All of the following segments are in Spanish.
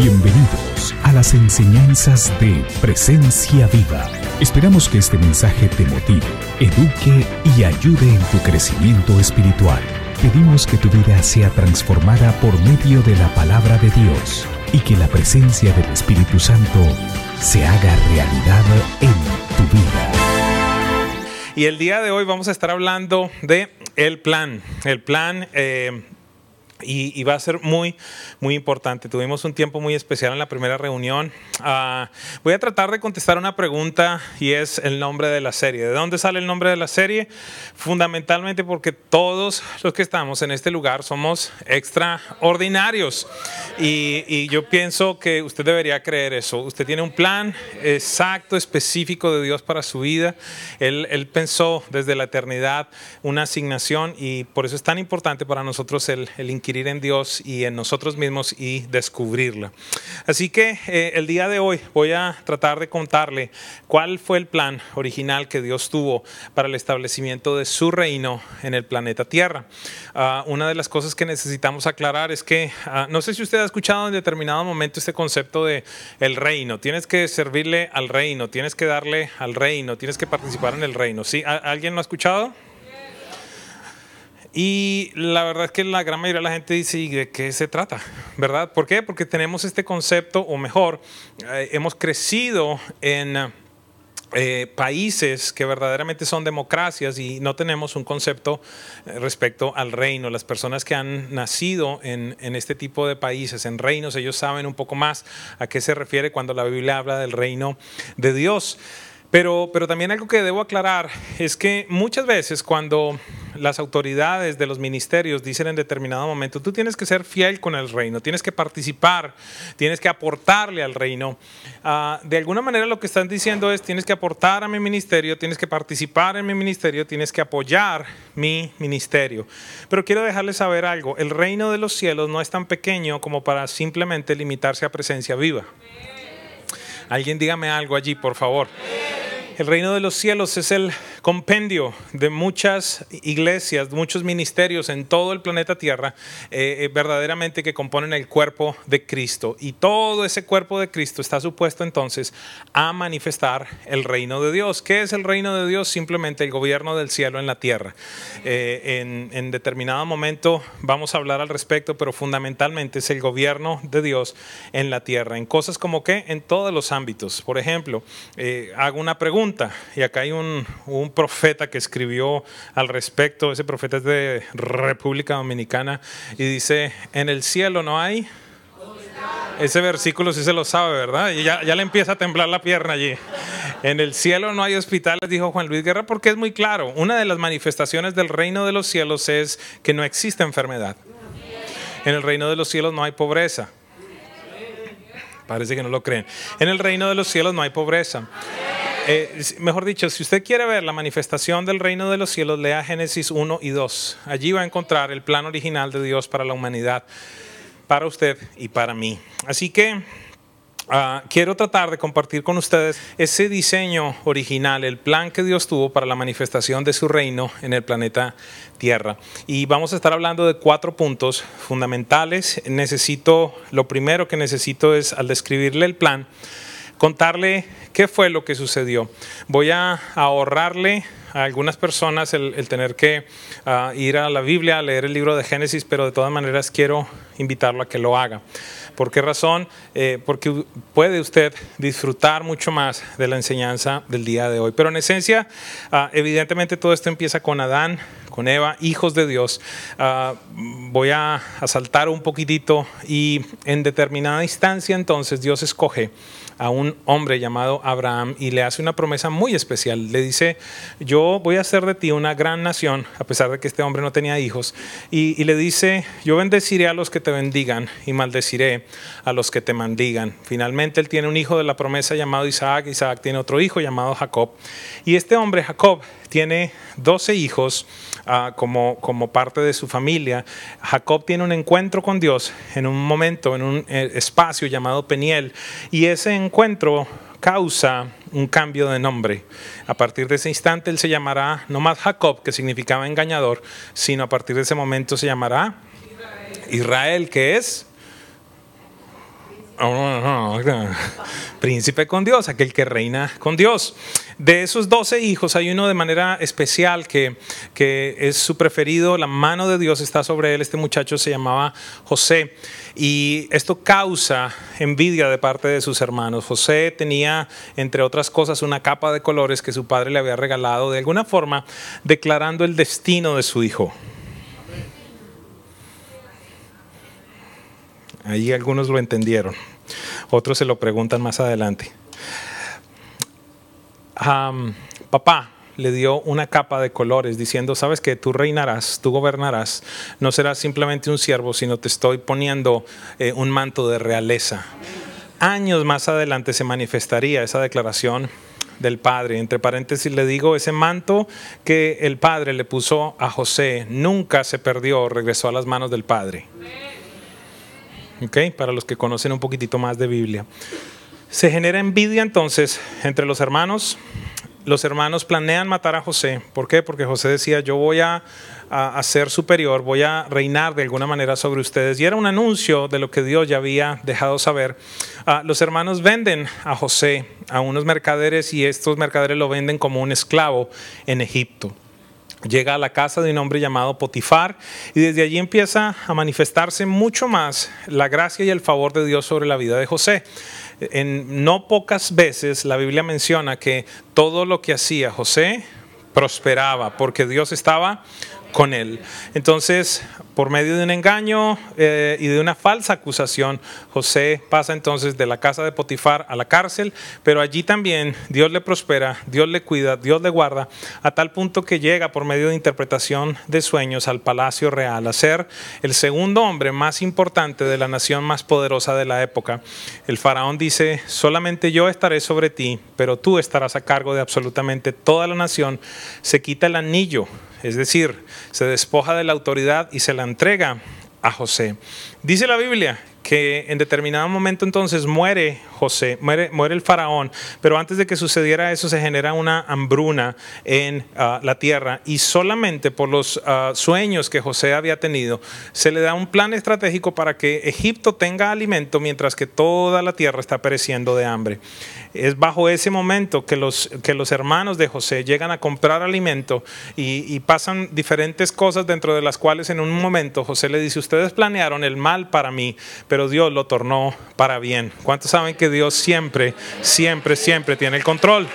Bienvenidos a las enseñanzas de Presencia Viva. Esperamos que este mensaje te motive, eduque y ayude en tu crecimiento espiritual. Pedimos que tu vida sea transformada por medio de la palabra de Dios y que la presencia del Espíritu Santo se haga realidad en tu vida. Y el día de hoy vamos a estar hablando de el plan. El plan eh, y, va a ser muy, muy importante. Tuvimos un tiempo muy especial en la primera reunión. Ah, voy a tratar de contestar una pregunta y es el nombre de la serie. ¿De dónde sale el nombre de la serie? Fundamentalmente porque todos los que estamos en este lugar somos extraordinarios. Y, y yo pienso que usted debería creer eso. Usted tiene un plan exacto, específico de Dios para su vida. Él, él pensó desde la eternidad una asignación y por eso es tan importante para nosotros el, el adquirir en Dios y en nosotros mismos y descubrirla. Así que eh, el día de hoy voy a tratar de contarle cuál fue el plan original que Dios tuvo para el establecimiento de su reino en el planeta Tierra. Ah, una de las cosas que necesitamos aclarar es que, ah, no sé si usted ha escuchado en determinado momento este concepto de el reino. Tienes que servirle al reino, tienes que darle al reino, tienes que participar en el reino. ¿Sí? ¿Alguien lo ha escuchado? Y la verdad es que la gran mayoría de la gente dice, ¿y de qué se trata? ¿Verdad? ¿Por qué? Porque tenemos este concepto, o mejor, eh, hemos crecido en eh, países que verdaderamente son democracias y no tenemos un concepto eh, respecto al reino. Las personas que han nacido en, en, este tipo de países, en reinos, ellos saben un poco más a qué se refiere cuando la Biblia habla del reino de Dios. Pero, pero también algo que debo aclarar es que muchas veces cuando las autoridades de los ministerios dicen en determinado momento, tú tienes que ser fiel con el reino, tienes que participar, tienes que aportarle al reino. Ah, de alguna manera lo que están diciendo es, tienes que aportar a mi ministerio, tienes que participar en mi ministerio, tienes que apoyar mi ministerio. Pero quiero dejarles saber algo, el reino de los cielos no es tan pequeño como para simplemente limitarse a presencia viva. Alguien dígame algo allí, por favor. El reino de los cielos es el compendio de muchas iglesias, muchos ministerios en todo el planeta Tierra, eh, eh, verdaderamente que componen el cuerpo de Cristo. Y todo ese cuerpo de Cristo está supuesto entonces a manifestar el reino de Dios. ¿Qué es el reino de Dios? Simplemente el gobierno del cielo en la tierra. Eh, en, determinado momento vamos a hablar al respecto, pero fundamentalmente es el gobierno de Dios en la tierra, en cosas como que en todos los ámbitos. Por ejemplo, hago una pregunta y acá hay un, profeta que escribió al respecto, ese profeta es de República Dominicana, y dice, en el cielo no hay... Ese versículo sí se lo sabe, ¿verdad? Y ya, ya le empieza a temblar la pierna allí. En el cielo no hay hospitales, dijo Juan Luis Guerra, porque es muy claro. Una de las manifestaciones del reino de los cielos es que no existe enfermedad. En el reino de los cielos no hay pobreza. Parece que no lo creen. En el reino de los cielos no hay pobreza. Eh, mejor dicho, si usted quiere ver la manifestación del reino de los cielos, lea Génesis 1 y 2. Allí va a encontrar el plan original de Dios para la humanidad, para usted y para mí. Así que ah, quiero tratar de compartir con ustedes ese diseño original, el plan que Dios tuvo para la manifestación de su reino en el planeta Tierra. Y vamos a estar hablando de cuatro puntos fundamentales. Necesito, lo primero que necesito es, al describirle el plan, contarle qué fue lo que sucedió. Voy a ahorrarle a algunas personas el, tener que ah, ir a la Biblia a leer el libro de Génesis, pero de todas maneras quiero invitarlo a que lo haga. ¿Por qué razón? Eh, porque puede usted disfrutar mucho más de la enseñanza del día de hoy. Pero en esencia, ah, evidentemente todo esto empieza con Adán, con Eva, hijos de Dios. Ah, voy a, a saltar un poquitito y en determinada instancia entonces Dios escoge a un hombre llamado Abraham y le hace una promesa muy especial. Le dice, yo voy a hacer de ti una gran nación, a pesar de que este hombre no tenía hijos. Y, le dice, yo bendeciré a los que te bendigan y maldeciré a los que te maldigan. Finalmente él tiene un hijo de la promesa llamado Isaac, Isaac tiene otro hijo llamado Jacob. Y este hombre, Jacob, tiene 12 hijos uh, como, como parte de su familia. Jacob tiene un encuentro con Dios en un momento, en un eh, espacio llamado Peniel, y ese encuentro causa un cambio de nombre. A partir de ese instante él se llamará no más Jacob, que significaba engañador, sino a partir de ese momento se llamará Israel que es Príncipe con Dios, aquel que reina con Dios. De esos doce hijos hay uno de manera especial que, que es su preferido, la mano de Dios está sobre él, este muchacho se llamaba José y esto causa envidia de parte de sus hermanos. José tenía, entre otras cosas, una capa de colores que su padre le había regalado, de alguna forma declarando el destino de su hijo. Ahí algunos lo entendieron, otros se lo preguntan más adelante. papá le dio una capa de colores diciendo, sabes que tú reinarás, tú gobernarás, no serás simplemente un siervo, sino te estoy poniendo eh, un manto de realeza. Años más adelante se manifestaría esa declaración del Padre. Entre paréntesis le digo, ese manto que el Padre le puso a José nunca se perdió, regresó a las manos del Padre. Para los que conocen un poquitito más de Biblia. Se genera envidia entonces entre los hermanos. Los hermanos planean matar a José. ¿Por qué? Porque José decía, yo voy a, ser superior, voy a reinar de alguna manera sobre ustedes. Y era un anuncio de lo que Dios ya había dejado saber. Ah, los hermanos venden a José a unos mercaderes y estos mercaderes lo venden como un esclavo en Egipto llega a la casa de un hombre llamado Potifar y desde allí empieza a manifestarse mucho más la gracia y el favor de Dios sobre la vida de José. En no pocas veces la Biblia menciona que todo lo que hacía José prosperaba porque Dios estaba con él. Entonces, por medio de un engaño eh, y de una falsa acusación, José pasa entonces de la casa de Potifar a la cárcel, pero allí también Dios le prospera, Dios le cuida, Dios le guarda, a tal punto que llega por medio de interpretación de sueños al palacio real, a ser el segundo hombre más importante de la nación más poderosa de la época. El faraón dice, solamente yo estaré sobre ti, pero tú estarás a cargo de absolutamente toda la nación. Se quita el anillo es decir, se despoja de la autoridad y se la entrega a José. Dice la Biblia que en determinado momento entonces muere José, muere, muere el faraón, pero antes de que sucediera eso se genera una hambruna en ah, la tierra y solamente por los ah, sueños que José había tenido se le da un plan estratégico para que Egipto tenga alimento mientras que toda la tierra está pereciendo de hambre. Es bajo ese momento que los, que los hermanos de José llegan a comprar alimento y, y pasan diferentes cosas dentro de las cuales en un momento José le dice, ustedes planearon el mal para mí, pero Dios lo tornó para bien. ¿Cuántos saben que Dios siempre, siempre, siempre tiene el control?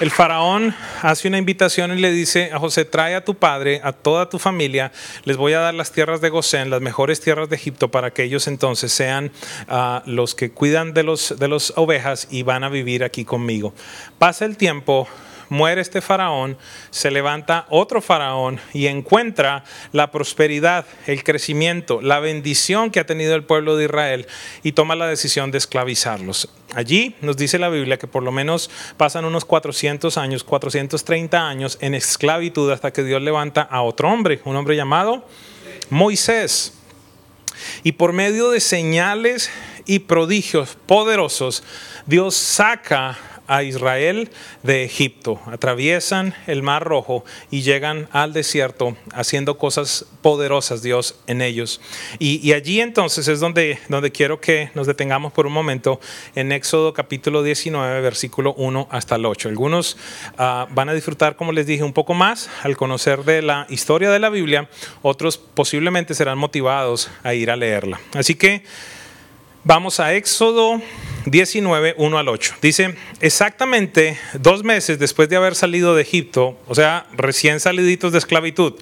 El faraón hace una invitación y le dice a José, trae a tu padre, a toda tu familia, les voy a dar las tierras de Gosén, las mejores tierras de Egipto, para que ellos entonces sean ah, los que cuidan de las los ovejas y van a vivir aquí conmigo. Pasa el tiempo, muere este faraón, se levanta otro faraón y encuentra la prosperidad, el crecimiento, la bendición que ha tenido el pueblo de Israel y toma la decisión de esclavizarlos. Allí nos dice la Biblia que por lo menos pasan unos 400 años, 430 años en esclavitud hasta que Dios levanta a otro hombre, un hombre llamado Moisés. Y por medio de señales y prodigios poderosos, Dios saca a Israel de Egipto. Atraviesan el Mar Rojo y llegan al desierto haciendo cosas poderosas Dios en ellos. Y, allí entonces es donde, donde quiero que nos detengamos por un momento en Éxodo capítulo 19, versículo 1 hasta el 8. Algunos ah, van a disfrutar, como les dije, un poco más al conocer de la historia de la Biblia, otros posiblemente serán motivados a ir a leerla. Así que vamos a Éxodo 19, 1 al 8. Dice, exactamente dos meses después de haber salido de Egipto, o sea, recién saliditos de esclavitud,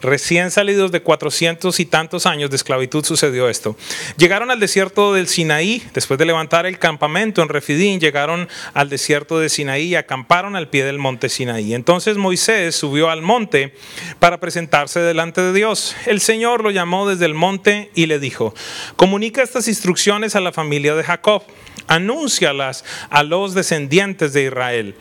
recién salidos de cuatrocientos y tantos años de esclavitud sucedió esto. Llegaron al desierto del Sinaí, después de levantar el campamento en Refidín, llegaron al desierto de Sinaí y acamparon al pie del monte Sinaí. Entonces Moisés subió al monte para presentarse delante de Dios. El Señor lo llamó desde el monte y le dijo, comunica estas instrucciones a la familia de Jacob anúncialas a los descendientes de Israel.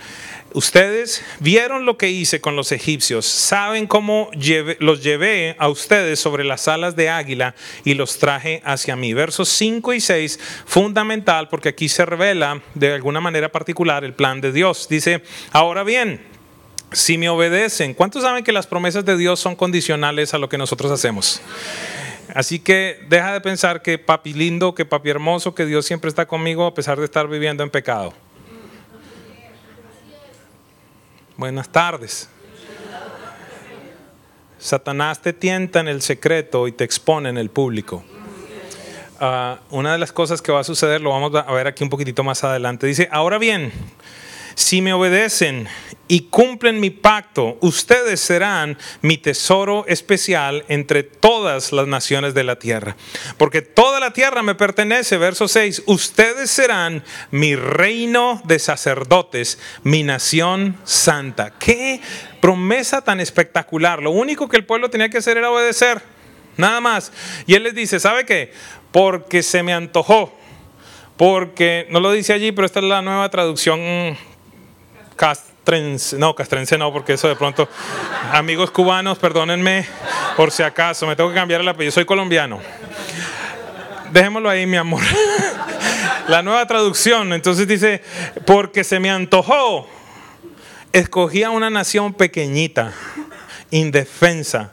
Ustedes vieron lo que hice con los egipcios, saben cómo los llevé a ustedes sobre las alas de águila y los traje hacia mí. Versos 5 y 6, fundamental porque aquí se revela de alguna manera particular el plan de Dios. Dice, ahora bien, si me obedecen, ¿cuántos saben que las promesas de Dios son condicionales a lo que nosotros hacemos? Así que deja de pensar que papi lindo, que papi hermoso, que Dios siempre está conmigo a pesar de estar viviendo en pecado. Buenas tardes. Satanás te tienta en el secreto y te expone en el público. Ah, una de las cosas que va a suceder, lo vamos a ver aquí un poquitito más adelante, dice, ahora bien, si me obedecen y cumplen mi pacto, ustedes serán mi tesoro especial entre todas las naciones de la tierra. Porque toda la tierra me pertenece, verso 6, ustedes serán mi reino de sacerdotes, mi nación santa. Qué promesa tan espectacular. Lo único que el pueblo tenía que hacer era obedecer. Nada más. Y él les dice, ¿sabe qué? Porque se me antojó. Porque, no lo dice allí, pero esta es la nueva traducción castrense, no, castrense no, porque eso de pronto, amigos cubanos, perdónenme por si acaso, me tengo que cambiar el apellido, soy colombiano. Dejémoslo ahí, mi amor. La nueva traducción, entonces dice, porque se me antojó, escogí a una nación pequeñita, indefensa,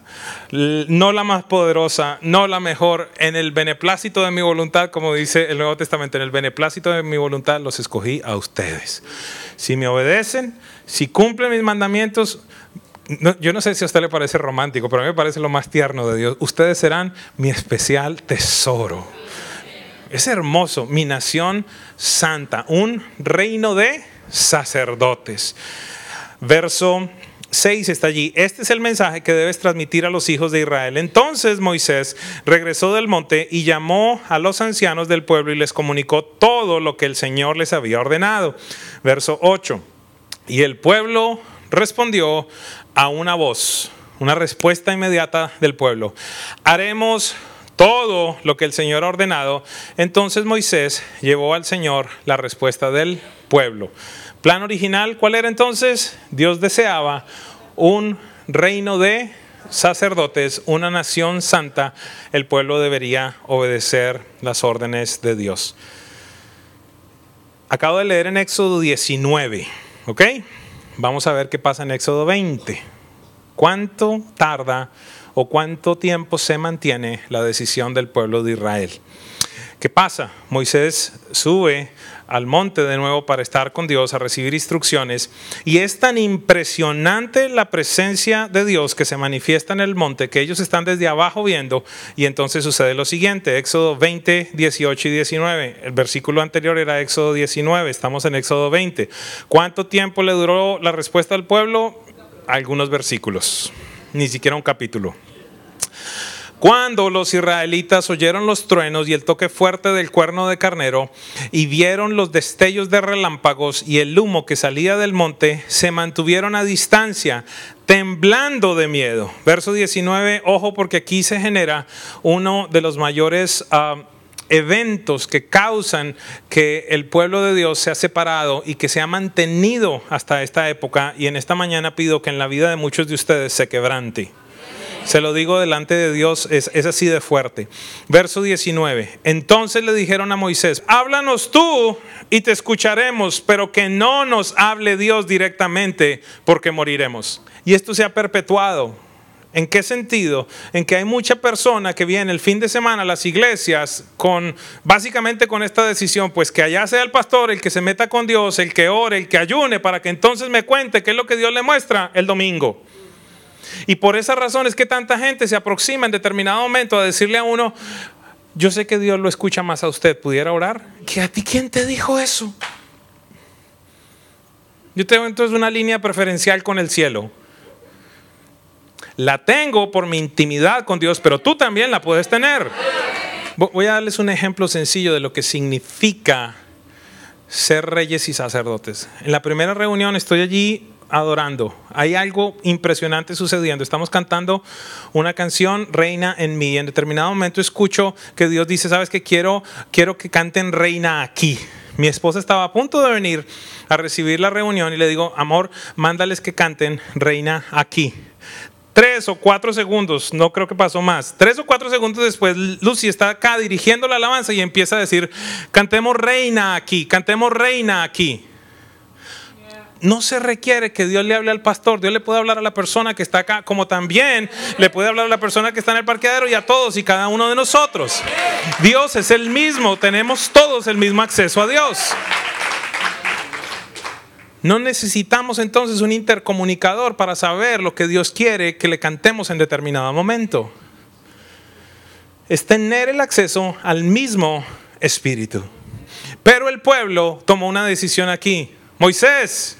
no la más poderosa, no la mejor, en el beneplácito de mi voluntad, como dice el Nuevo Testamento, en el beneplácito de mi voluntad los escogí a ustedes. Si me obedecen, si cumplen mis mandamientos, yo no sé si a usted le parece romántico, pero a mí me parece lo más tierno de Dios. Ustedes serán mi especial tesoro. Es hermoso, mi nación santa, un reino de sacerdotes. Verso 6 está allí. Este es el mensaje que debes transmitir a los hijos de Israel. Entonces Moisés regresó del monte y llamó a los ancianos del pueblo y les comunicó todo lo que el Señor les había ordenado. Verso 8. Y el pueblo respondió a una voz, una respuesta inmediata del pueblo. Haremos todo lo que el Señor ha ordenado. Entonces Moisés llevó al Señor la respuesta del pueblo. Plan original, ¿cuál era entonces? Dios deseaba un reino de sacerdotes, una nación santa, el pueblo debería obedecer las órdenes de Dios. Acabo de leer en Éxodo 19, ¿ok? Vamos a ver qué pasa en Éxodo 20. ¿Cuánto tarda o cuánto tiempo se mantiene la decisión del pueblo de Israel? ¿Qué pasa? Moisés sube al monte de nuevo para estar con Dios, a recibir instrucciones. Y es tan impresionante la presencia de Dios que se manifiesta en el monte que ellos están desde abajo viendo. Y entonces sucede lo siguiente, Éxodo 20, 18 y 19. El versículo anterior era Éxodo 19, estamos en Éxodo 20. ¿Cuánto tiempo le duró la respuesta al pueblo? Algunos versículos, ni siquiera un capítulo. Cuando los israelitas oyeron los truenos y el toque fuerte del cuerno de carnero y vieron los destellos de relámpagos y el humo que salía del monte, se mantuvieron a distancia, temblando de miedo. Verso 19, ojo porque aquí se genera uno de los mayores... Ah, eventos que causan que el pueblo de Dios se ha separado y que se ha mantenido hasta esta época. Y en esta mañana pido que en la vida de muchos de ustedes se quebrante. Se lo digo delante de Dios, es, así de fuerte. Verso 19. Entonces le dijeron a Moisés, háblanos tú y te escucharemos, pero que no nos hable Dios directamente porque moriremos. Y esto se ha perpetuado. ¿En qué sentido? En que hay mucha persona que viene el fin de semana a las iglesias con básicamente con esta decisión, pues que allá sea el pastor el que se meta con Dios, el que ore, el que ayune, para que entonces me cuente qué es lo que Dios le muestra el domingo. Y por esa razón es que tanta gente se aproxima en determinado momento a decirle a uno, yo sé que Dios lo escucha más a usted, ¿pudiera orar? ¿Que a ti quién te dijo eso? Yo tengo entonces una línea preferencial con el cielo. La tengo por mi intimidad con Dios, pero tú también la puedes tener. Voy a darles un ejemplo sencillo de lo que significa ser reyes y sacerdotes. En la primera reunión estoy allí adorando. Hay algo impresionante sucediendo. Estamos cantando una canción, Reina en mí. En determinado momento escucho que Dios dice, sabes que quiero, quiero que canten Reina aquí. Mi esposa estaba a punto de venir a recibir la reunión y le digo, amor, mándales que canten Reina aquí. Tres o cuatro segundos, no creo que pasó más. Tres o cuatro segundos después, Lucy está acá dirigiendo la alabanza y empieza a decir, cantemos reina aquí, cantemos reina aquí no se requiere que Dios le hable al pastor, Dios le puede hablar a la persona que está acá, como también le puede hablar a la persona que está en el parqueadero y a todos y cada uno de nosotros. Dios es el mismo, tenemos todos el mismo acceso a Dios. No necesitamos entonces un intercomunicador para saber lo que Dios quiere que le cantemos en determinado momento. Es tener el acceso al mismo Espíritu. Pero el pueblo tomó una decisión aquí. Moisés,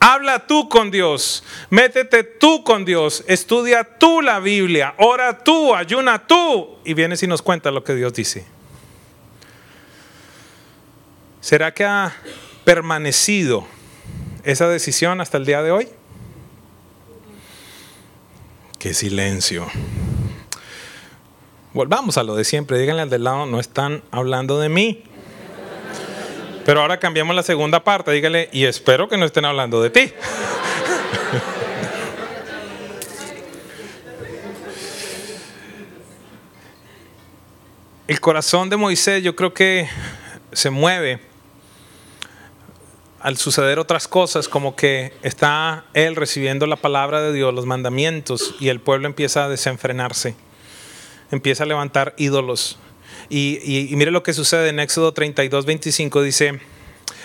habla tú con Dios, métete tú con Dios, estudia tú la Biblia, ora tú, ayuna tú y vienes y nos cuentas lo que Dios dice. ¿Será que ha permanecido esa decisión hasta el día de hoy? Qué silencio. Volvamos a lo de siempre. Díganle al del lado, no están hablando de mí. Pero ahora cambiamos la segunda parte. Díganle, y espero que no estén hablando de ti. El corazón de Moisés yo creo que se mueve al suceder otras cosas, como que está él recibiendo la palabra de Dios, los mandamientos, y el pueblo empieza a desenfrenarse, empieza a levantar ídolos. Y, mire lo que sucede en Éxodo 32, 25, dice,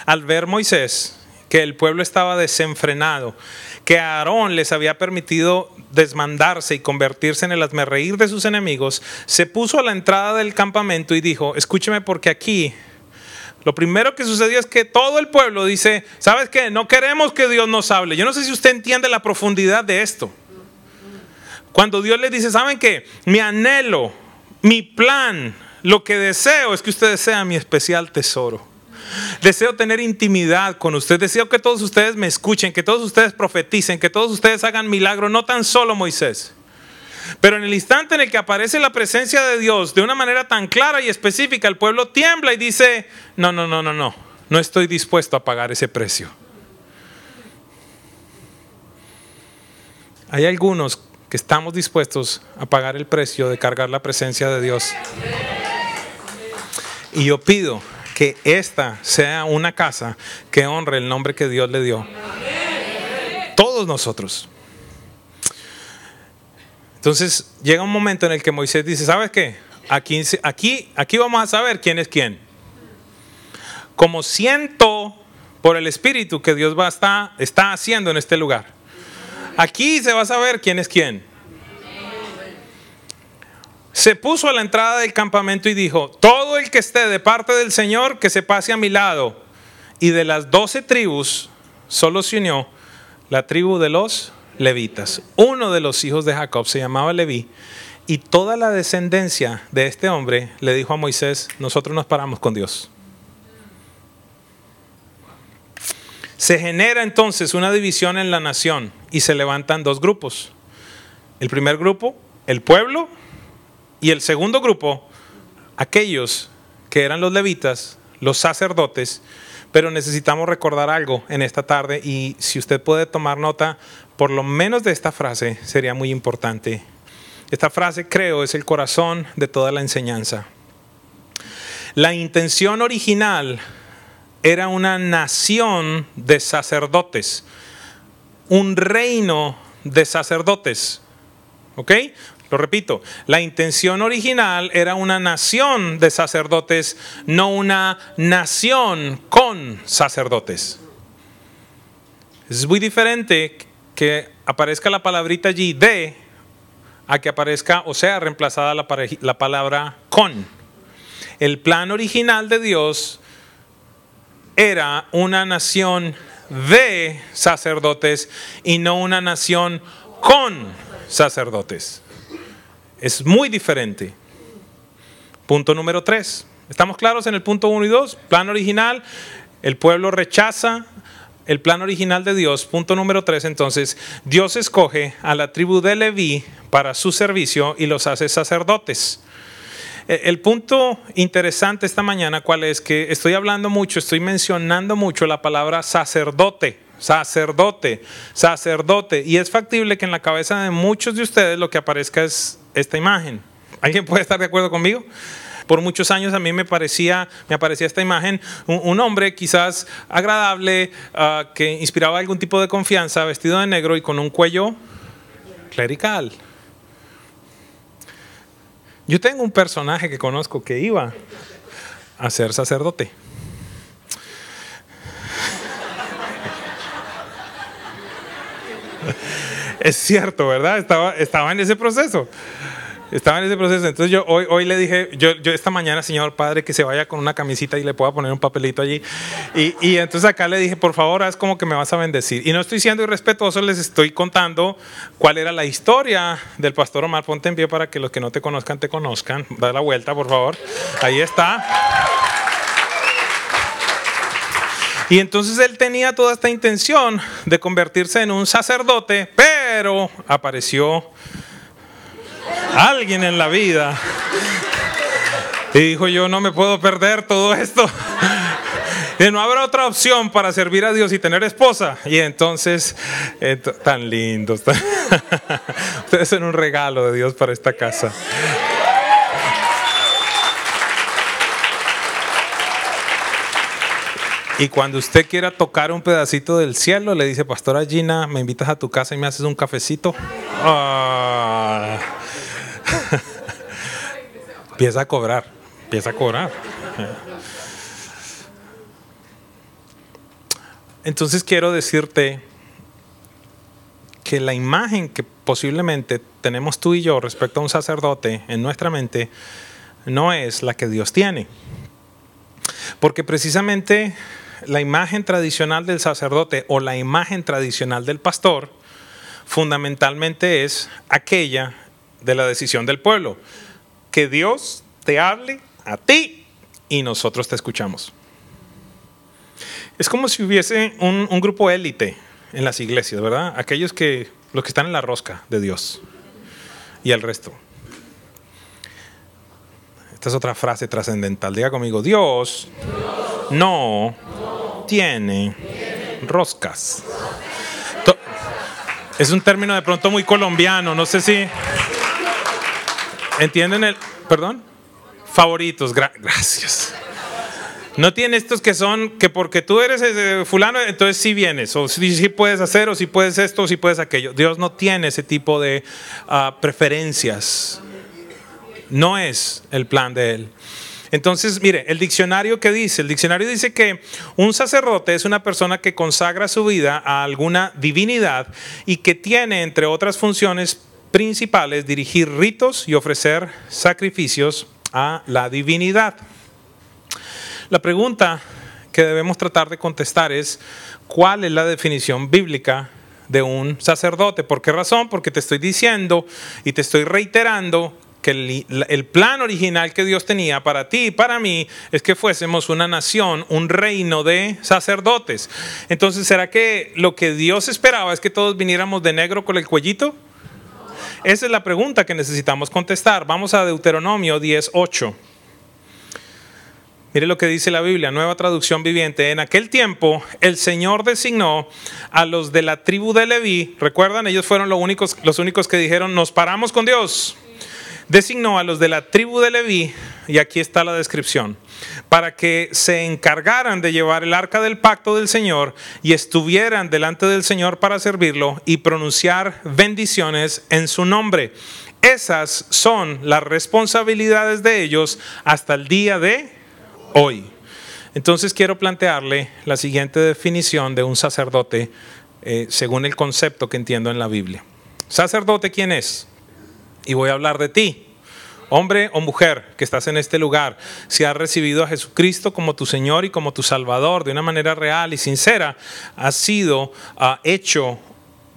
al ver Moisés que el pueblo estaba desenfrenado, que Aarón les había permitido desmandarse y convertirse en el asmerreír de sus enemigos, se puso a la entrada del campamento y dijo, escúcheme porque aquí lo primero que sucedió es que todo el pueblo dice, ¿sabes qué? No queremos que Dios nos hable. Yo no sé si usted entiende la profundidad de esto. Cuando Dios le dice, ¿saben qué? Mi anhelo, mi plan, lo que deseo es que usted sea mi especial tesoro. Deseo tener intimidad con usted. Deseo que todos ustedes me escuchen, que todos ustedes profeticen, que todos ustedes hagan milagro, no tan solo Moisés. Pero en el instante en el que aparece la presencia de Dios de una manera tan clara y específica, el pueblo tiembla y dice, no, no, no, no, no, no estoy dispuesto a pagar ese precio. Hay algunos que estamos dispuestos a pagar el precio de cargar la presencia de Dios. Y yo pido que esta sea una casa que honre el nombre que Dios le dio. Todos nosotros. Entonces llega un momento en el que Moisés dice, ¿sabes qué? Aquí, aquí, aquí vamos a saber quién es quién. Como siento por el Espíritu que Dios va a está haciendo en este lugar. Aquí se va a saber quién es quién. Se puso a la entrada del campamento y dijo, todo el que esté de parte del Señor, que se pase a mi lado. Y de las doce tribus, solo se unió la tribu de los levitas. Uno de los hijos de Jacob se llamaba Leví y toda la descendencia de este hombre le dijo a Moisés, nosotros nos paramos con Dios. Se genera entonces una división en la nación y se levantan dos grupos. El primer grupo, el pueblo, y el segundo grupo, aquellos que eran los levitas, los sacerdotes, pero necesitamos recordar algo en esta tarde y si usted puede tomar nota, por lo menos de esta frase sería muy importante. Esta frase, creo, es el corazón de toda la enseñanza. La intención original era una nación de sacerdotes, un reino de sacerdotes. ¿Ok? Lo repito, la intención original era una nación de sacerdotes, no una nación con sacerdotes. Es muy diferente que aparezca la palabrita allí de a que aparezca o sea reemplazada la, la palabra con. El plan original de Dios era una nación de sacerdotes y no una nación con sacerdotes. Es muy diferente. Punto número tres. ¿Estamos claros en el punto uno y dos? Plan original, el pueblo rechaza el plan original de Dios. Punto número tres, entonces, Dios escoge a la tribu de Leví para su servicio y los hace sacerdotes. E, el punto interesante esta mañana, cuál es que estoy hablando mucho, estoy mencionando mucho la palabra sacerdote, sacerdote, sacerdote, y es factible que en la cabeza de muchos de ustedes lo que aparezca es esta imagen. ¿Alguien puede estar de acuerdo conmigo? por muchos años a mí me parecía, me aparecía esta imagen, un, hombre quizás agradable, ah, que inspiraba algún tipo de confianza, vestido de negro y con un cuello clerical. Yo tengo un personaje que conozco que iba a ser sacerdote. Es cierto, ¿verdad? Estaba, estaba en ese proceso. Estaba en ese proceso. Entonces yo hoy, hoy le dije, yo, yo esta mañana, señor padre, que se vaya con una camisita y le pueda poner un papelito allí. Y, y entonces acá le dije, por favor, haz como que me vas a bendecir. Y no estoy siendo irrespetuoso, les estoy contando cuál era la historia del pastor Omar. Ponte en pie para que los que no te conozcan te conozcan. Da la vuelta, por favor. Ahí está. Y entonces él tenía toda esta intención de convertirse en un sacerdote, pero apareció alguien en la vida y dijo, yo no me puedo perder todo esto. Y no habrá otra opción para servir a Dios y tener esposa. Y entonces, tan lindos. Ustedes son un regalo de Dios para esta casa. Y cuando usted quiera tocar un pedacito del cielo, le dice, Pastora Gina, me invitas a tu casa y me haces un cafecito. Ah. empieza a cobrar, empieza a cobrar. Entonces quiero decirte que la imagen que posiblemente tenemos tú y yo respecto a un sacerdote en nuestra mente no es la que Dios tiene. Porque precisamente la imagen tradicional del sacerdote o la imagen tradicional del pastor fundamentalmente es aquella de la decisión del pueblo. Que Dios te hable a ti y nosotros te escuchamos. Es como si hubiese un, grupo élite en las iglesias, ¿verdad? Aquellos que, los que están en la rosca de Dios y el resto. Esta es otra frase trascendental. Diga conmigo, Dios, no tiene roscas. Es un término de pronto muy colombiano, no sé si entienden el, perdón, favoritos, gracias. No tiene estos que son que porque tú eres fulano, entonces sí vienes, o sí, puedes hacer, o si puedes esto, o si puedes aquello. Dios no tiene ese tipo de ah, preferencias. No es el plan de Él. Entonces, mire, el diccionario que dice, el diccionario dice que un sacerdote es una persona que consagra su vida a alguna divinidad y que tiene, entre otras funciones principales, dirigir ritos y ofrecer sacrificios a la divinidad. La pregunta que debemos tratar de contestar es, ¿cuál es la definición bíblica de un sacerdote? ¿Por qué razón? Porque te estoy diciendo y te estoy reiterando que el, plan original que Dios tenía para ti y para mí es que fuésemos una nación, un reino de sacerdotes. Entonces, ¿será que lo que Dios esperaba es que todos viniéramos de negro con el cuellito? Esa es la pregunta que necesitamos contestar. Vamos a Deuteronomio 10.8. Mire lo que dice la Biblia, nueva traducción viviente. En aquel tiempo el Señor designó a los de la tribu de Leví. Recuerdan, ellos fueron los únicos, los únicos que dijeron, nos paramos con Dios designó a los de la tribu de Leví, y aquí está la descripción, para que se encargaran de llevar el arca del pacto del Señor y estuvieran delante del Señor para servirlo y pronunciar bendiciones en su nombre. Esas son las responsabilidades de ellos hasta el día de hoy. Entonces quiero plantearle la siguiente definición de un sacerdote eh, según el concepto que entiendo en la Biblia. ¿Sacerdote quién es? Y voy a hablar de ti. Hombre o mujer que estás en este lugar, si has recibido a Jesucristo como tu Señor y como tu Salvador de una manera real y sincera, has sido ah, hecho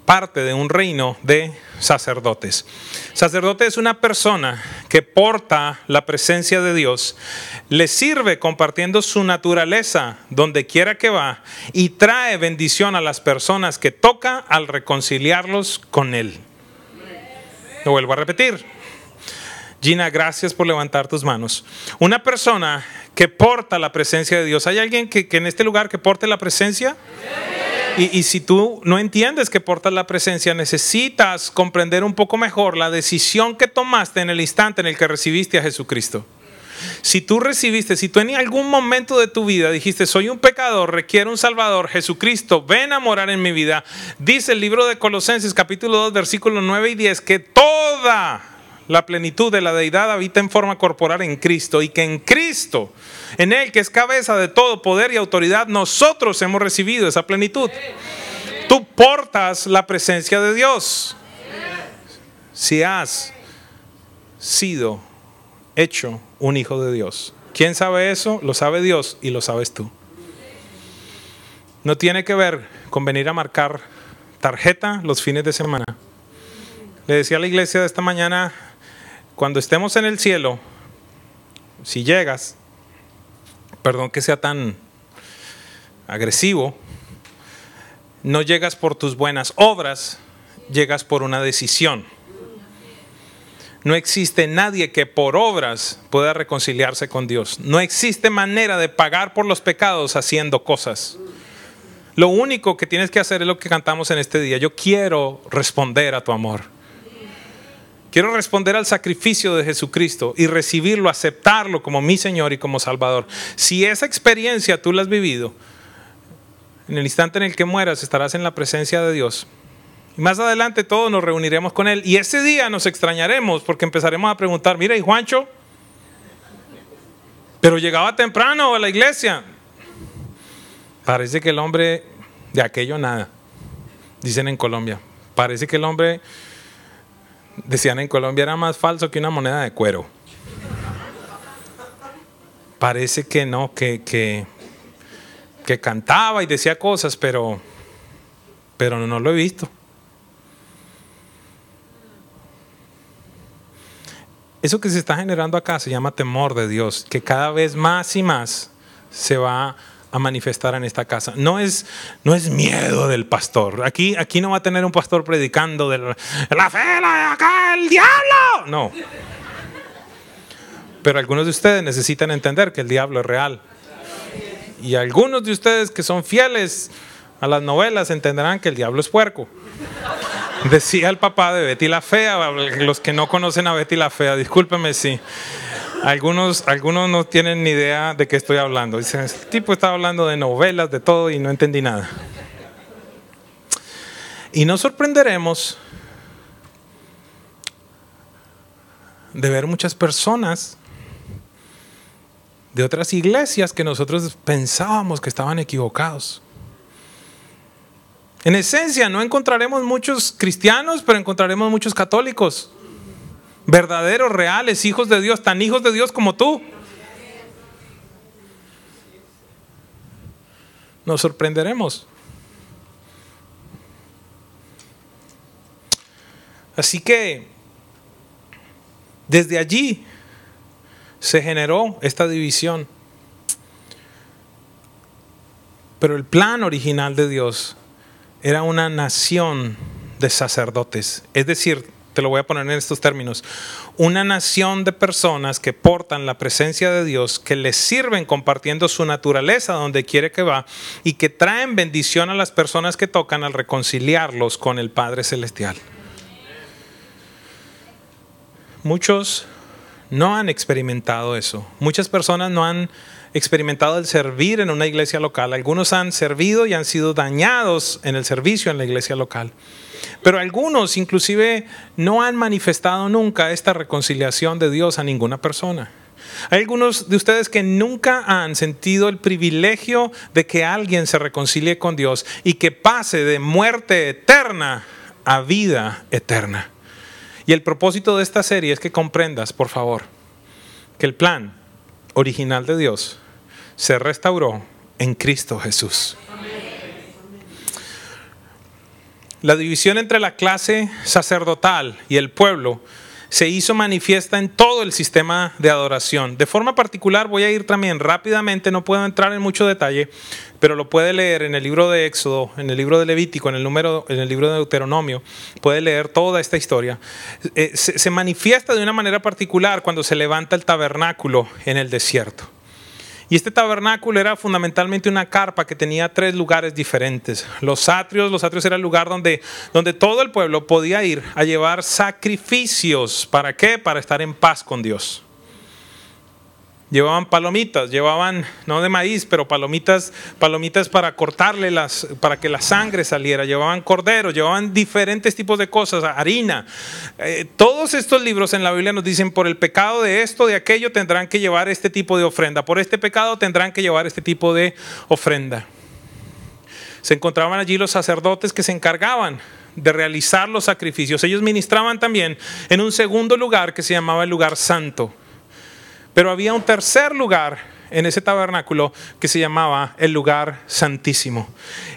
parte de un reino de sacerdotes. Sacerdote es una persona que porta la presencia de Dios, le sirve compartiendo su naturaleza donde quiera que va y trae bendición a las personas que toca al reconciliarlos con Él. Lo vuelvo a repetir. Gina, gracias por levantar tus manos. Una persona que porta la presencia de Dios. ¿Hay alguien que, en este lugar que porte la presencia? Y, y, si tú no entiendes que portas la presencia, necesitas comprender un poco mejor la decisión que tomaste en el instante en el que recibiste a Jesucristo. Si tú recibiste, si tú en algún momento de tu vida dijiste, soy un pecador, requiero un Salvador, Jesucristo, ven a morar en mi vida, dice el libro de Colosenses capítulo 2 versículos 9 y 10 que toda la plenitud de la deidad habita en forma corporal en Cristo y que en Cristo, en Él que es cabeza de todo poder y autoridad, nosotros hemos recibido esa plenitud. Tú portas la presencia de Dios. Si has sido hecho un hijo de Dios. ¿Quién sabe eso? Lo sabe Dios y lo sabes tú. No tiene que ver con venir a marcar tarjeta los fines de semana. Le decía a la iglesia de esta mañana, cuando estemos en el cielo, si llegas, perdón que sea tan agresivo, no llegas por tus buenas obras, llegas por una decisión. No existe nadie que por obras pueda reconciliarse con Dios. No existe manera de pagar por los pecados haciendo cosas. Lo único que tienes que hacer es lo que cantamos en este día. Yo quiero responder a tu amor. Quiero responder al sacrificio de Jesucristo y recibirlo, aceptarlo como mi Señor y como Salvador. Si esa experiencia tú la has vivido, en el instante en el que mueras estarás en la presencia de Dios. Más adelante todos nos reuniremos con Él. Y ese día nos extrañaremos porque empezaremos a preguntar, mira, ¿y Juancho? Pero llegaba temprano a la iglesia. Parece que el hombre de aquello nada, dicen en Colombia. Parece que el hombre decían en Colombia, era más falso que una moneda de cuero. Parece que no, que, que, que cantaba y decía cosas, pero, pero no lo he visto. Eso que se está generando acá se llama temor de Dios, que cada vez más y más se va a manifestar en esta casa. No es, no es miedo del pastor. Aquí, aquí no va a tener un pastor predicando de la fe, la, acá, el diablo. No. Pero algunos de ustedes necesitan entender que el diablo es real. Y algunos de ustedes que son fieles a las novelas entenderán que el diablo es puerco. Decía el papá de Betty la Fea, los que no conocen a Betty la Fea, discúlpeme si algunos, algunos no tienen ni idea de qué estoy hablando. Dicen, este tipo está hablando de novelas, de todo y no entendí nada. Y nos sorprenderemos de ver muchas personas de otras iglesias que nosotros pensábamos que estaban equivocados. En esencia, no encontraremos muchos cristianos, pero encontraremos muchos católicos verdaderos, reales, hijos de Dios, tan hijos de Dios como tú. Nos sorprenderemos. Así que desde allí se generó esta división. Pero el plan original de Dios era una nación de sacerdotes, es decir, te lo voy a poner en estos términos, una nación de personas que portan la presencia de Dios, que les sirven compartiendo su naturaleza donde quiere que va y que traen bendición a las personas que tocan al reconciliarlos con el Padre Celestial. Muchos no han experimentado eso. Muchas personas no han experimentado el servir en una iglesia local. Algunos han servido y han sido dañados en el servicio en la iglesia local. Pero algunos inclusive no han manifestado nunca esta reconciliación de Dios a ninguna persona. Hay algunos de ustedes que nunca han sentido el privilegio de que alguien se reconcilie con Dios y que pase de muerte eterna a vida eterna. Y el propósito de esta serie es que comprendas, por favor, que el plan original de Dios se restauró en Cristo Jesús. La división entre la clase sacerdotal y el pueblo se hizo manifiesta en todo el sistema de adoración. De forma particular, voy a ir también rápidamente, no puedo entrar en mucho detalle, pero lo puede leer en el libro de Éxodo, en el libro de Levítico, en el, número, en el libro de Deuteronomio, puede leer toda esta historia. Eh, se manifiesta de una manera particular cuando se levanta el tabernáculo en el desierto. Y este tabernáculo era fundamentalmente una carpa que tenía tres lugares diferentes. Los atrios, los atrios era el lugar donde, donde todo el pueblo podía ir a llevar sacrificios. ¿Para qué? Para estar en paz con Dios. Llevaban palomitas, llevaban no de maíz, pero palomitas, palomitas para cortarle las, para que la sangre saliera, llevaban cordero, llevaban diferentes tipos de cosas, harina. Eh, todos estos libros en la Biblia nos dicen por el pecado de esto, de aquello, tendrán que llevar este tipo de ofrenda, por este pecado tendrán que llevar este tipo de ofrenda. Se encontraban allí los sacerdotes que se encargaban de realizar los sacrificios. Ellos ministraban también en un segundo lugar que se llamaba el lugar santo. Pero había un tercer lugar en ese tabernáculo que se llamaba el lugar santísimo.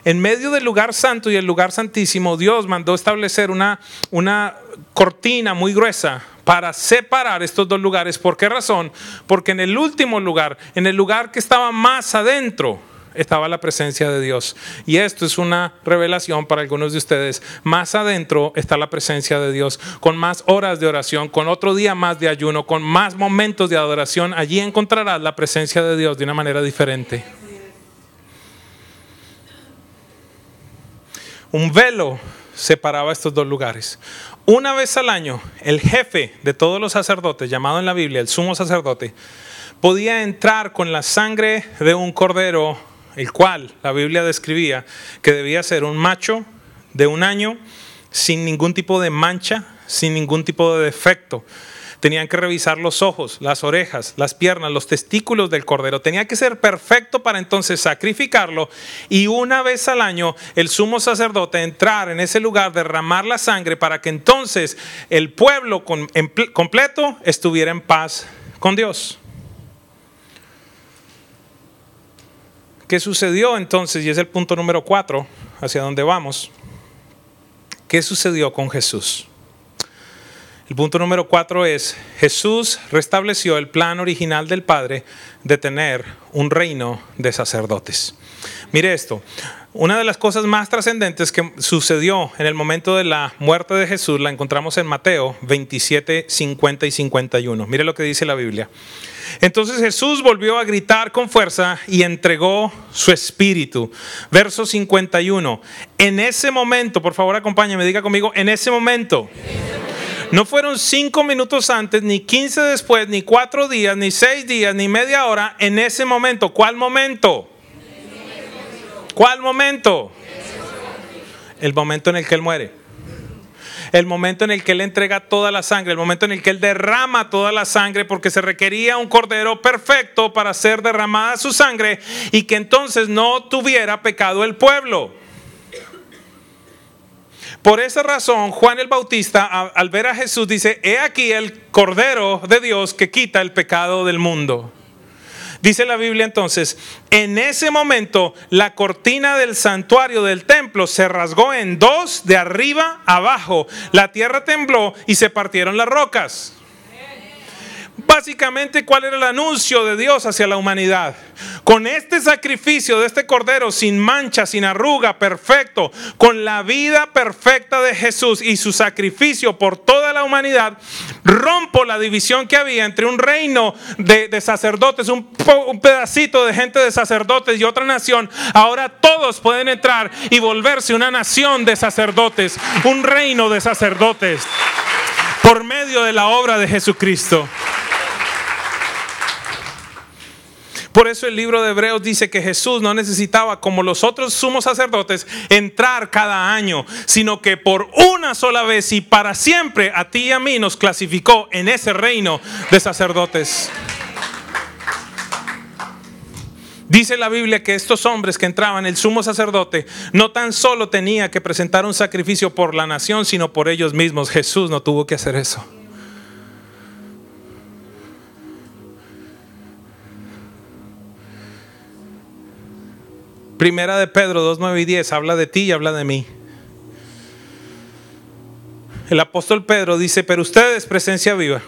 En medio del lugar santo y el lugar santísimo, Dios mandó establecer una, una cortina muy gruesa para separar estos dos lugares. ¿Por qué razón? Porque en el último lugar, en el lugar que estaba más adentro, estaba la presencia de Dios. Y esto es una revelación para algunos de ustedes. Más adentro está la presencia de Dios, con más horas de oración, con otro día más de ayuno, con más momentos de adoración. Allí encontrarás la presencia de Dios de una manera diferente. Un velo separaba estos dos lugares. Una vez al año, el jefe de todos los sacerdotes, llamado en la Biblia el sumo sacerdote, podía entrar con la sangre de un cordero el cual la Biblia describía que debía ser un macho de un año sin ningún tipo de mancha, sin ningún tipo de defecto. Tenían que revisar los ojos, las orejas, las piernas, los testículos del cordero. Tenía que ser perfecto para entonces sacrificarlo y una vez al año el sumo sacerdote entrar en ese lugar, derramar la sangre para que entonces el pueblo completo estuviera en paz con Dios. ¿Qué sucedió entonces? Y es el punto número cuatro, hacia donde vamos. ¿Qué sucedió con Jesús? El punto número cuatro es, Jesús restableció el plan original del Padre de tener un reino de sacerdotes. Mire esto, una de las cosas más trascendentes que sucedió en el momento de la muerte de Jesús la encontramos en Mateo 27, 50 y 51. Mire lo que dice la Biblia. Entonces Jesús volvió a gritar con fuerza y entregó su espíritu. Verso 51. En ese momento, por favor acompáñame, diga conmigo, en ese momento. No fueron cinco minutos antes, ni quince después, ni cuatro días, ni seis días, ni media hora. En ese momento. ¿Cuál momento? ¿Cuál momento? El momento en el que Él muere el momento en el que Él entrega toda la sangre, el momento en el que Él derrama toda la sangre, porque se requería un cordero perfecto para ser derramada su sangre y que entonces no tuviera pecado el pueblo. Por esa razón, Juan el Bautista, al ver a Jesús, dice, he aquí el Cordero de Dios que quita el pecado del mundo. Dice la Biblia entonces, en ese momento la cortina del santuario del templo se rasgó en dos de arriba abajo. La tierra tembló y se partieron las rocas. Básicamente, ¿cuál era el anuncio de Dios hacia la humanidad? Con este sacrificio de este cordero sin mancha, sin arruga, perfecto, con la vida perfecta de Jesús y su sacrificio por toda la humanidad, rompo la división que había entre un reino de, sacerdotes, un, un pedacito de gente de sacerdotes y otra nación. Ahora todos pueden entrar y volverse una nación de sacerdotes, un reino de sacerdotes por medio de la obra de Jesucristo. Por eso el libro de Hebreos dice que Jesús no necesitaba, como los otros sumos sacerdotes, entrar cada año, sino que por una sola vez y para siempre a ti y a mí nos clasificó en ese reino de sacerdotes. Dice la Biblia que estos hombres que entraban, el sumo sacerdote, no tan solo tenía que presentar un sacrificio por la nación, sino por ellos mismos. Jesús no tuvo que hacer eso. Primera de Pedro 2, 9 y 10 habla de ti y habla de mí. El apóstol Pedro dice, pero ustedes, presencia viva,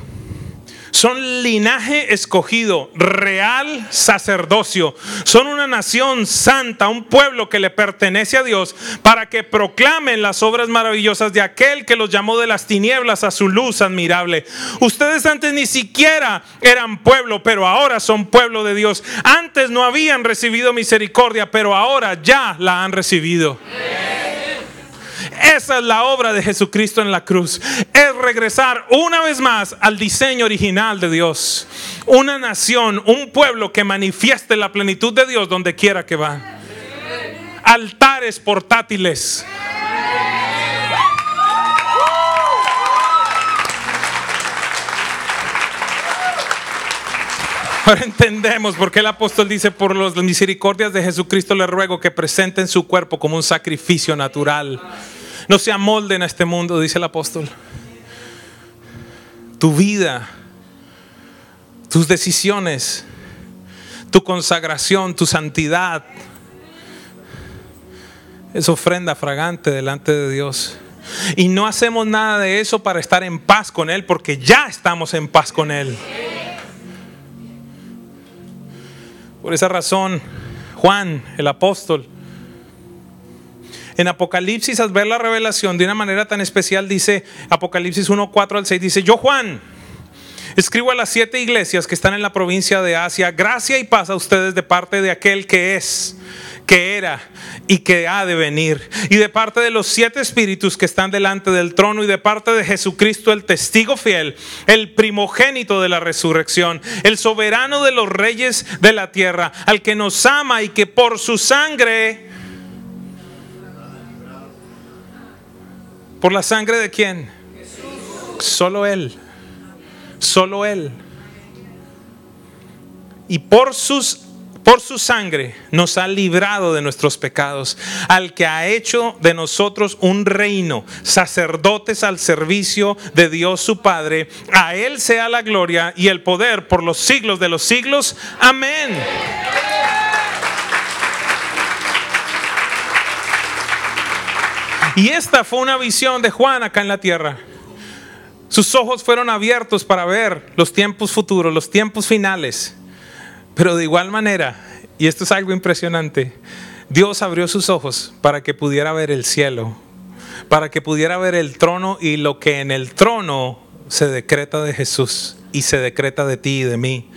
son linaje escogido, real sacerdocio. Son una nación santa, un pueblo que le pertenece a Dios para que proclamen las obras maravillosas de aquel que los llamó de las tinieblas a su luz admirable. Ustedes antes ni siquiera eran pueblo, pero ahora son pueblo de Dios. Antes no habían recibido misericordia, pero ahora ya la han recibido. Esa es la obra de Jesucristo en la cruz. Es regresar una vez más al diseño original de Dios. Una nación, un pueblo que manifieste la plenitud de Dios donde quiera que va. Altares portátiles. Ahora entendemos por qué el apóstol dice, por las misericordias de Jesucristo le ruego que presenten su cuerpo como un sacrificio natural. No se amolden a este mundo, dice el apóstol. Tu vida, tus decisiones, tu consagración, tu santidad, es ofrenda fragante delante de Dios. Y no hacemos nada de eso para estar en paz con Él, porque ya estamos en paz con Él. Por esa razón, Juan, el apóstol, en Apocalipsis, al ver la revelación de una manera tan especial, dice Apocalipsis 1, 4 al 6, dice, yo Juan, escribo a las siete iglesias que están en la provincia de Asia, gracia y paz a ustedes de parte de aquel que es que era y que ha de venir. Y de parte de los siete espíritus que están delante del trono y de parte de Jesucristo, el testigo fiel, el primogénito de la resurrección, el soberano de los reyes de la tierra, al que nos ama y que por su sangre... ¿Por la sangre de quién? Solo Él. Solo Él. Y por sus por su sangre nos ha librado de nuestros pecados, al que ha hecho de nosotros un reino, sacerdotes al servicio de Dios su Padre. A Él sea la gloria y el poder por los siglos de los siglos. Amén. Y esta fue una visión de Juan acá en la tierra. Sus ojos fueron abiertos para ver los tiempos futuros, los tiempos finales. Pero de igual manera, y esto es algo impresionante, Dios abrió sus ojos para que pudiera ver el cielo, para que pudiera ver el trono y lo que en el trono se decreta de Jesús y se decreta de ti y de mí.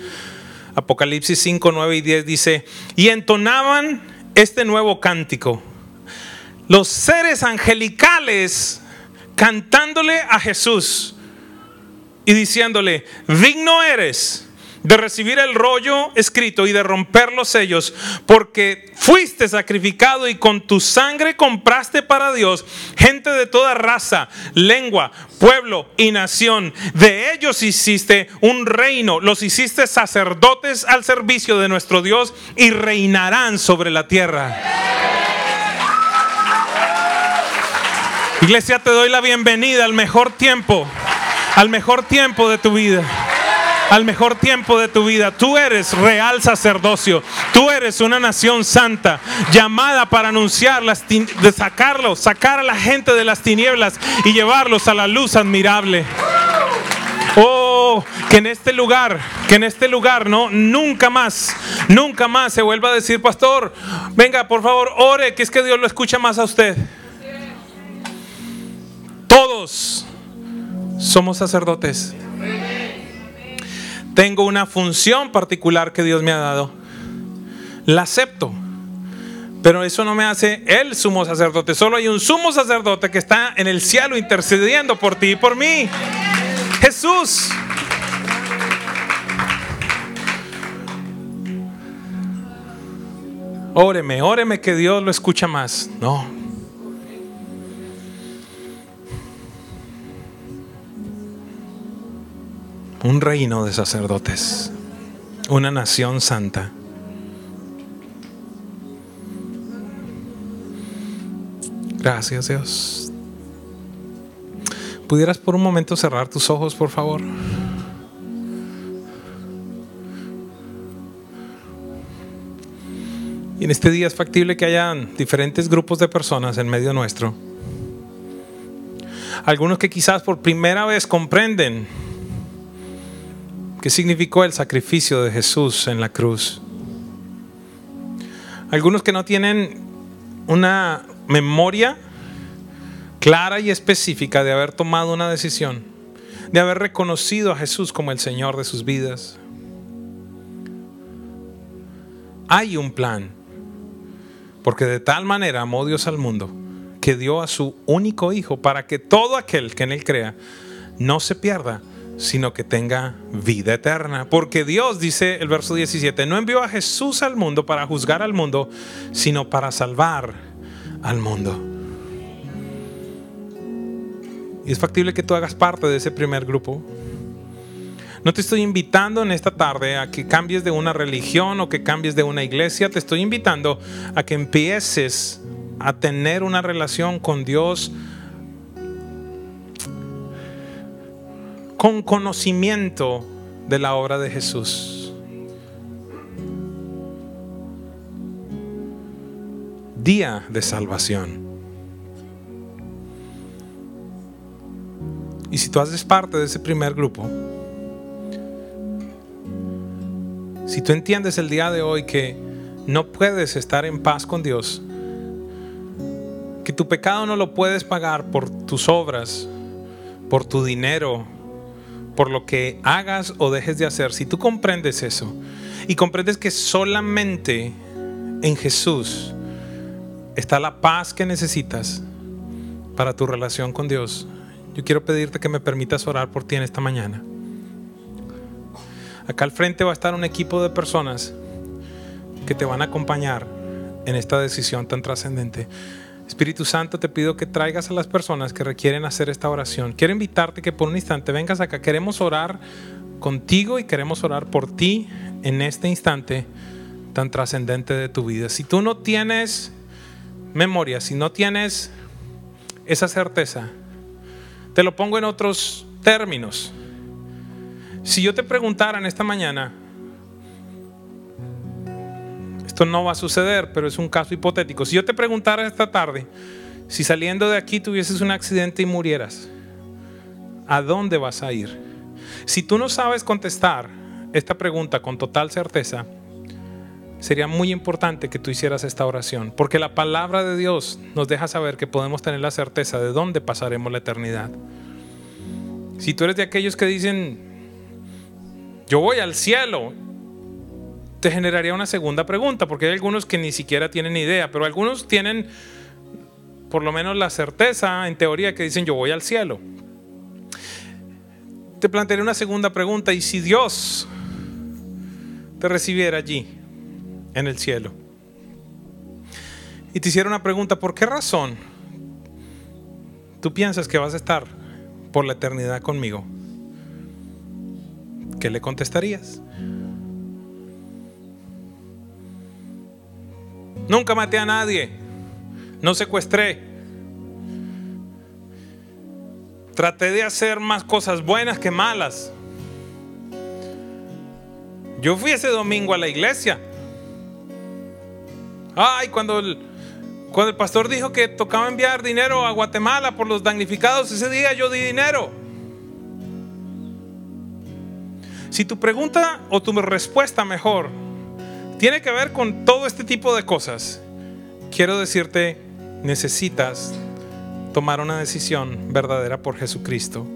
Apocalipsis 5, 9 y 10 dice, y entonaban este nuevo cántico. Los seres angelicales cantándole a Jesús y diciéndole, digno eres de recibir el rollo escrito y de romper los sellos, porque fuiste sacrificado y con tu sangre compraste para Dios gente de toda raza, lengua, pueblo y nación. De ellos hiciste un reino, los hiciste sacerdotes al servicio de nuestro Dios y reinarán sobre la tierra. Iglesia, te doy la bienvenida al mejor tiempo, al mejor tiempo de tu vida al mejor tiempo de tu vida. Tú eres real sacerdocio. Tú eres una nación santa llamada para anunciar, las de sacarlo, sacar a la gente de las tinieblas y llevarlos a la luz admirable. Oh, que en este lugar, que en este lugar, no, nunca más, nunca más se vuelva a decir, pastor, venga, por favor, ore, que es que Dios lo escucha más a usted. Todos somos sacerdotes tengo una función particular que Dios me ha dado. La acepto. Pero eso no me hace el sumo sacerdote. Solo hay un sumo sacerdote que está en el cielo intercediendo por ti y por mí. Jesús. Óreme, óreme que Dios lo escucha más. No. Un reino de sacerdotes, una nación santa. Gracias Dios. ¿Pudieras por un momento cerrar tus ojos, por favor? Y en este día es factible que hayan diferentes grupos de personas en medio nuestro. Algunos que quizás por primera vez comprenden ¿Qué significó el sacrificio de Jesús en la cruz? Algunos que no tienen una memoria clara y específica de haber tomado una decisión, de haber reconocido a Jesús como el Señor de sus vidas. Hay un plan, porque de tal manera amó Dios al mundo que dio a su único Hijo para que todo aquel que en Él crea no se pierda, sino que tenga vida eterna. Porque Dios, dice el verso 17, no envió a Jesús al mundo para juzgar al mundo, sino para salvar al mundo. Y es factible que tú hagas parte de ese primer grupo. No te estoy invitando en esta tarde a que cambies de una religión o que cambies de una iglesia. Te estoy invitando a que empieces a tener una relación con Dios con conocimiento de la obra de Jesús. Día de salvación. Y si tú haces parte de ese primer grupo, si tú entiendes el día de hoy que no puedes estar en paz con Dios, que tu pecado no lo puedes pagar por tus obras, por tu dinero, por lo que hagas o dejes de hacer, si tú comprendes eso y comprendes que solamente en Jesús está la paz que necesitas para tu relación con Dios, yo quiero pedirte que me permitas orar por ti en esta mañana. Acá al frente va a estar un equipo de personas que te van a acompañar en esta decisión tan trascendente. Espíritu Santo, te pido que traigas a las personas que requieren hacer esta oración. Quiero invitarte que por un instante vengas acá. Queremos orar contigo y queremos orar por ti en este instante tan trascendente de tu vida. Si tú no tienes memoria, si no tienes esa certeza, te lo pongo en otros términos. Si yo te preguntara en esta mañana, esto no va a suceder, pero es un caso hipotético. Si yo te preguntara esta tarde, si saliendo de aquí tuvieses un accidente y murieras, ¿a dónde vas a ir? Si tú no sabes contestar esta pregunta con total certeza, sería muy importante que tú hicieras esta oración, porque la palabra de Dios nos deja saber que podemos tener la certeza de dónde pasaremos la eternidad. Si tú eres de aquellos que dicen, yo voy al cielo, te generaría una segunda pregunta, porque hay algunos que ni siquiera tienen idea, pero algunos tienen por lo menos la certeza, en teoría, que dicen yo voy al cielo. Te plantearé una segunda pregunta, ¿y si Dios te recibiera allí, en el cielo? Y te hiciera una pregunta, ¿por qué razón tú piensas que vas a estar por la eternidad conmigo? ¿Qué le contestarías? Nunca maté a nadie. No secuestré. Traté de hacer más cosas buenas que malas. Yo fui ese domingo a la iglesia. Ay, cuando el, cuando el pastor dijo que tocaba enviar dinero a Guatemala por los damnificados, ese día yo di dinero. Si tu pregunta o tu respuesta mejor tiene que ver con todo este tipo de cosas. Quiero decirte, necesitas tomar una decisión verdadera por Jesucristo.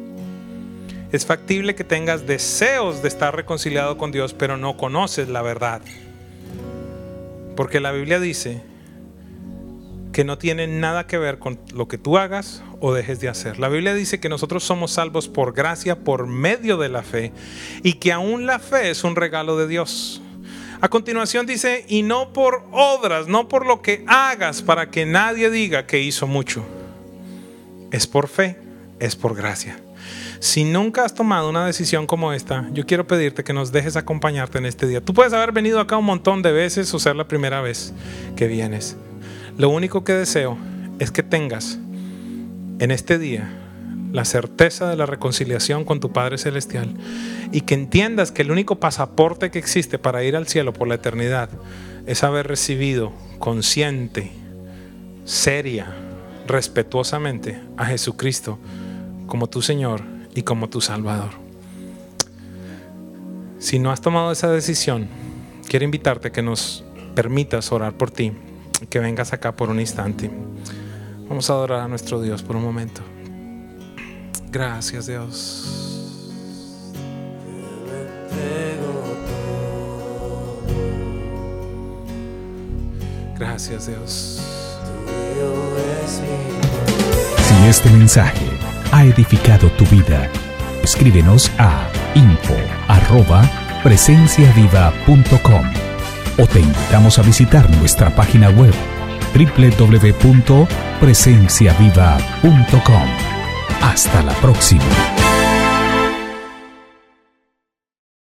Es factible que tengas deseos de estar reconciliado con Dios, pero no conoces la verdad. Porque la Biblia dice que no tiene nada que ver con lo que tú hagas o dejes de hacer. La Biblia dice que nosotros somos salvos por gracia, por medio de la fe, y que aún la fe es un regalo de Dios. A continuación dice, y no por obras, no por lo que hagas para que nadie diga que hizo mucho. Es por fe, es por gracia. Si nunca has tomado una decisión como esta, yo quiero pedirte que nos dejes acompañarte en este día. Tú puedes haber venido acá un montón de veces o ser la primera vez que vienes. Lo único que deseo es que tengas en este día la certeza de la reconciliación con tu Padre Celestial y que entiendas que el único pasaporte que existe para ir al cielo por la eternidad es haber recibido consciente, seria, respetuosamente a Jesucristo como tu Señor y como tu Salvador. Si no has tomado esa decisión, quiero invitarte a que nos permitas orar por ti, que vengas acá por un instante. Vamos a adorar a nuestro Dios por un momento. Gracias Dios. Gracias Dios. Mi este mensaje ha edificado tu vida, escríbenos a info arroba presenciaviva.com o te invitamos a visitar nuestra página web www.presenciaviva.com. Hasta la próxima.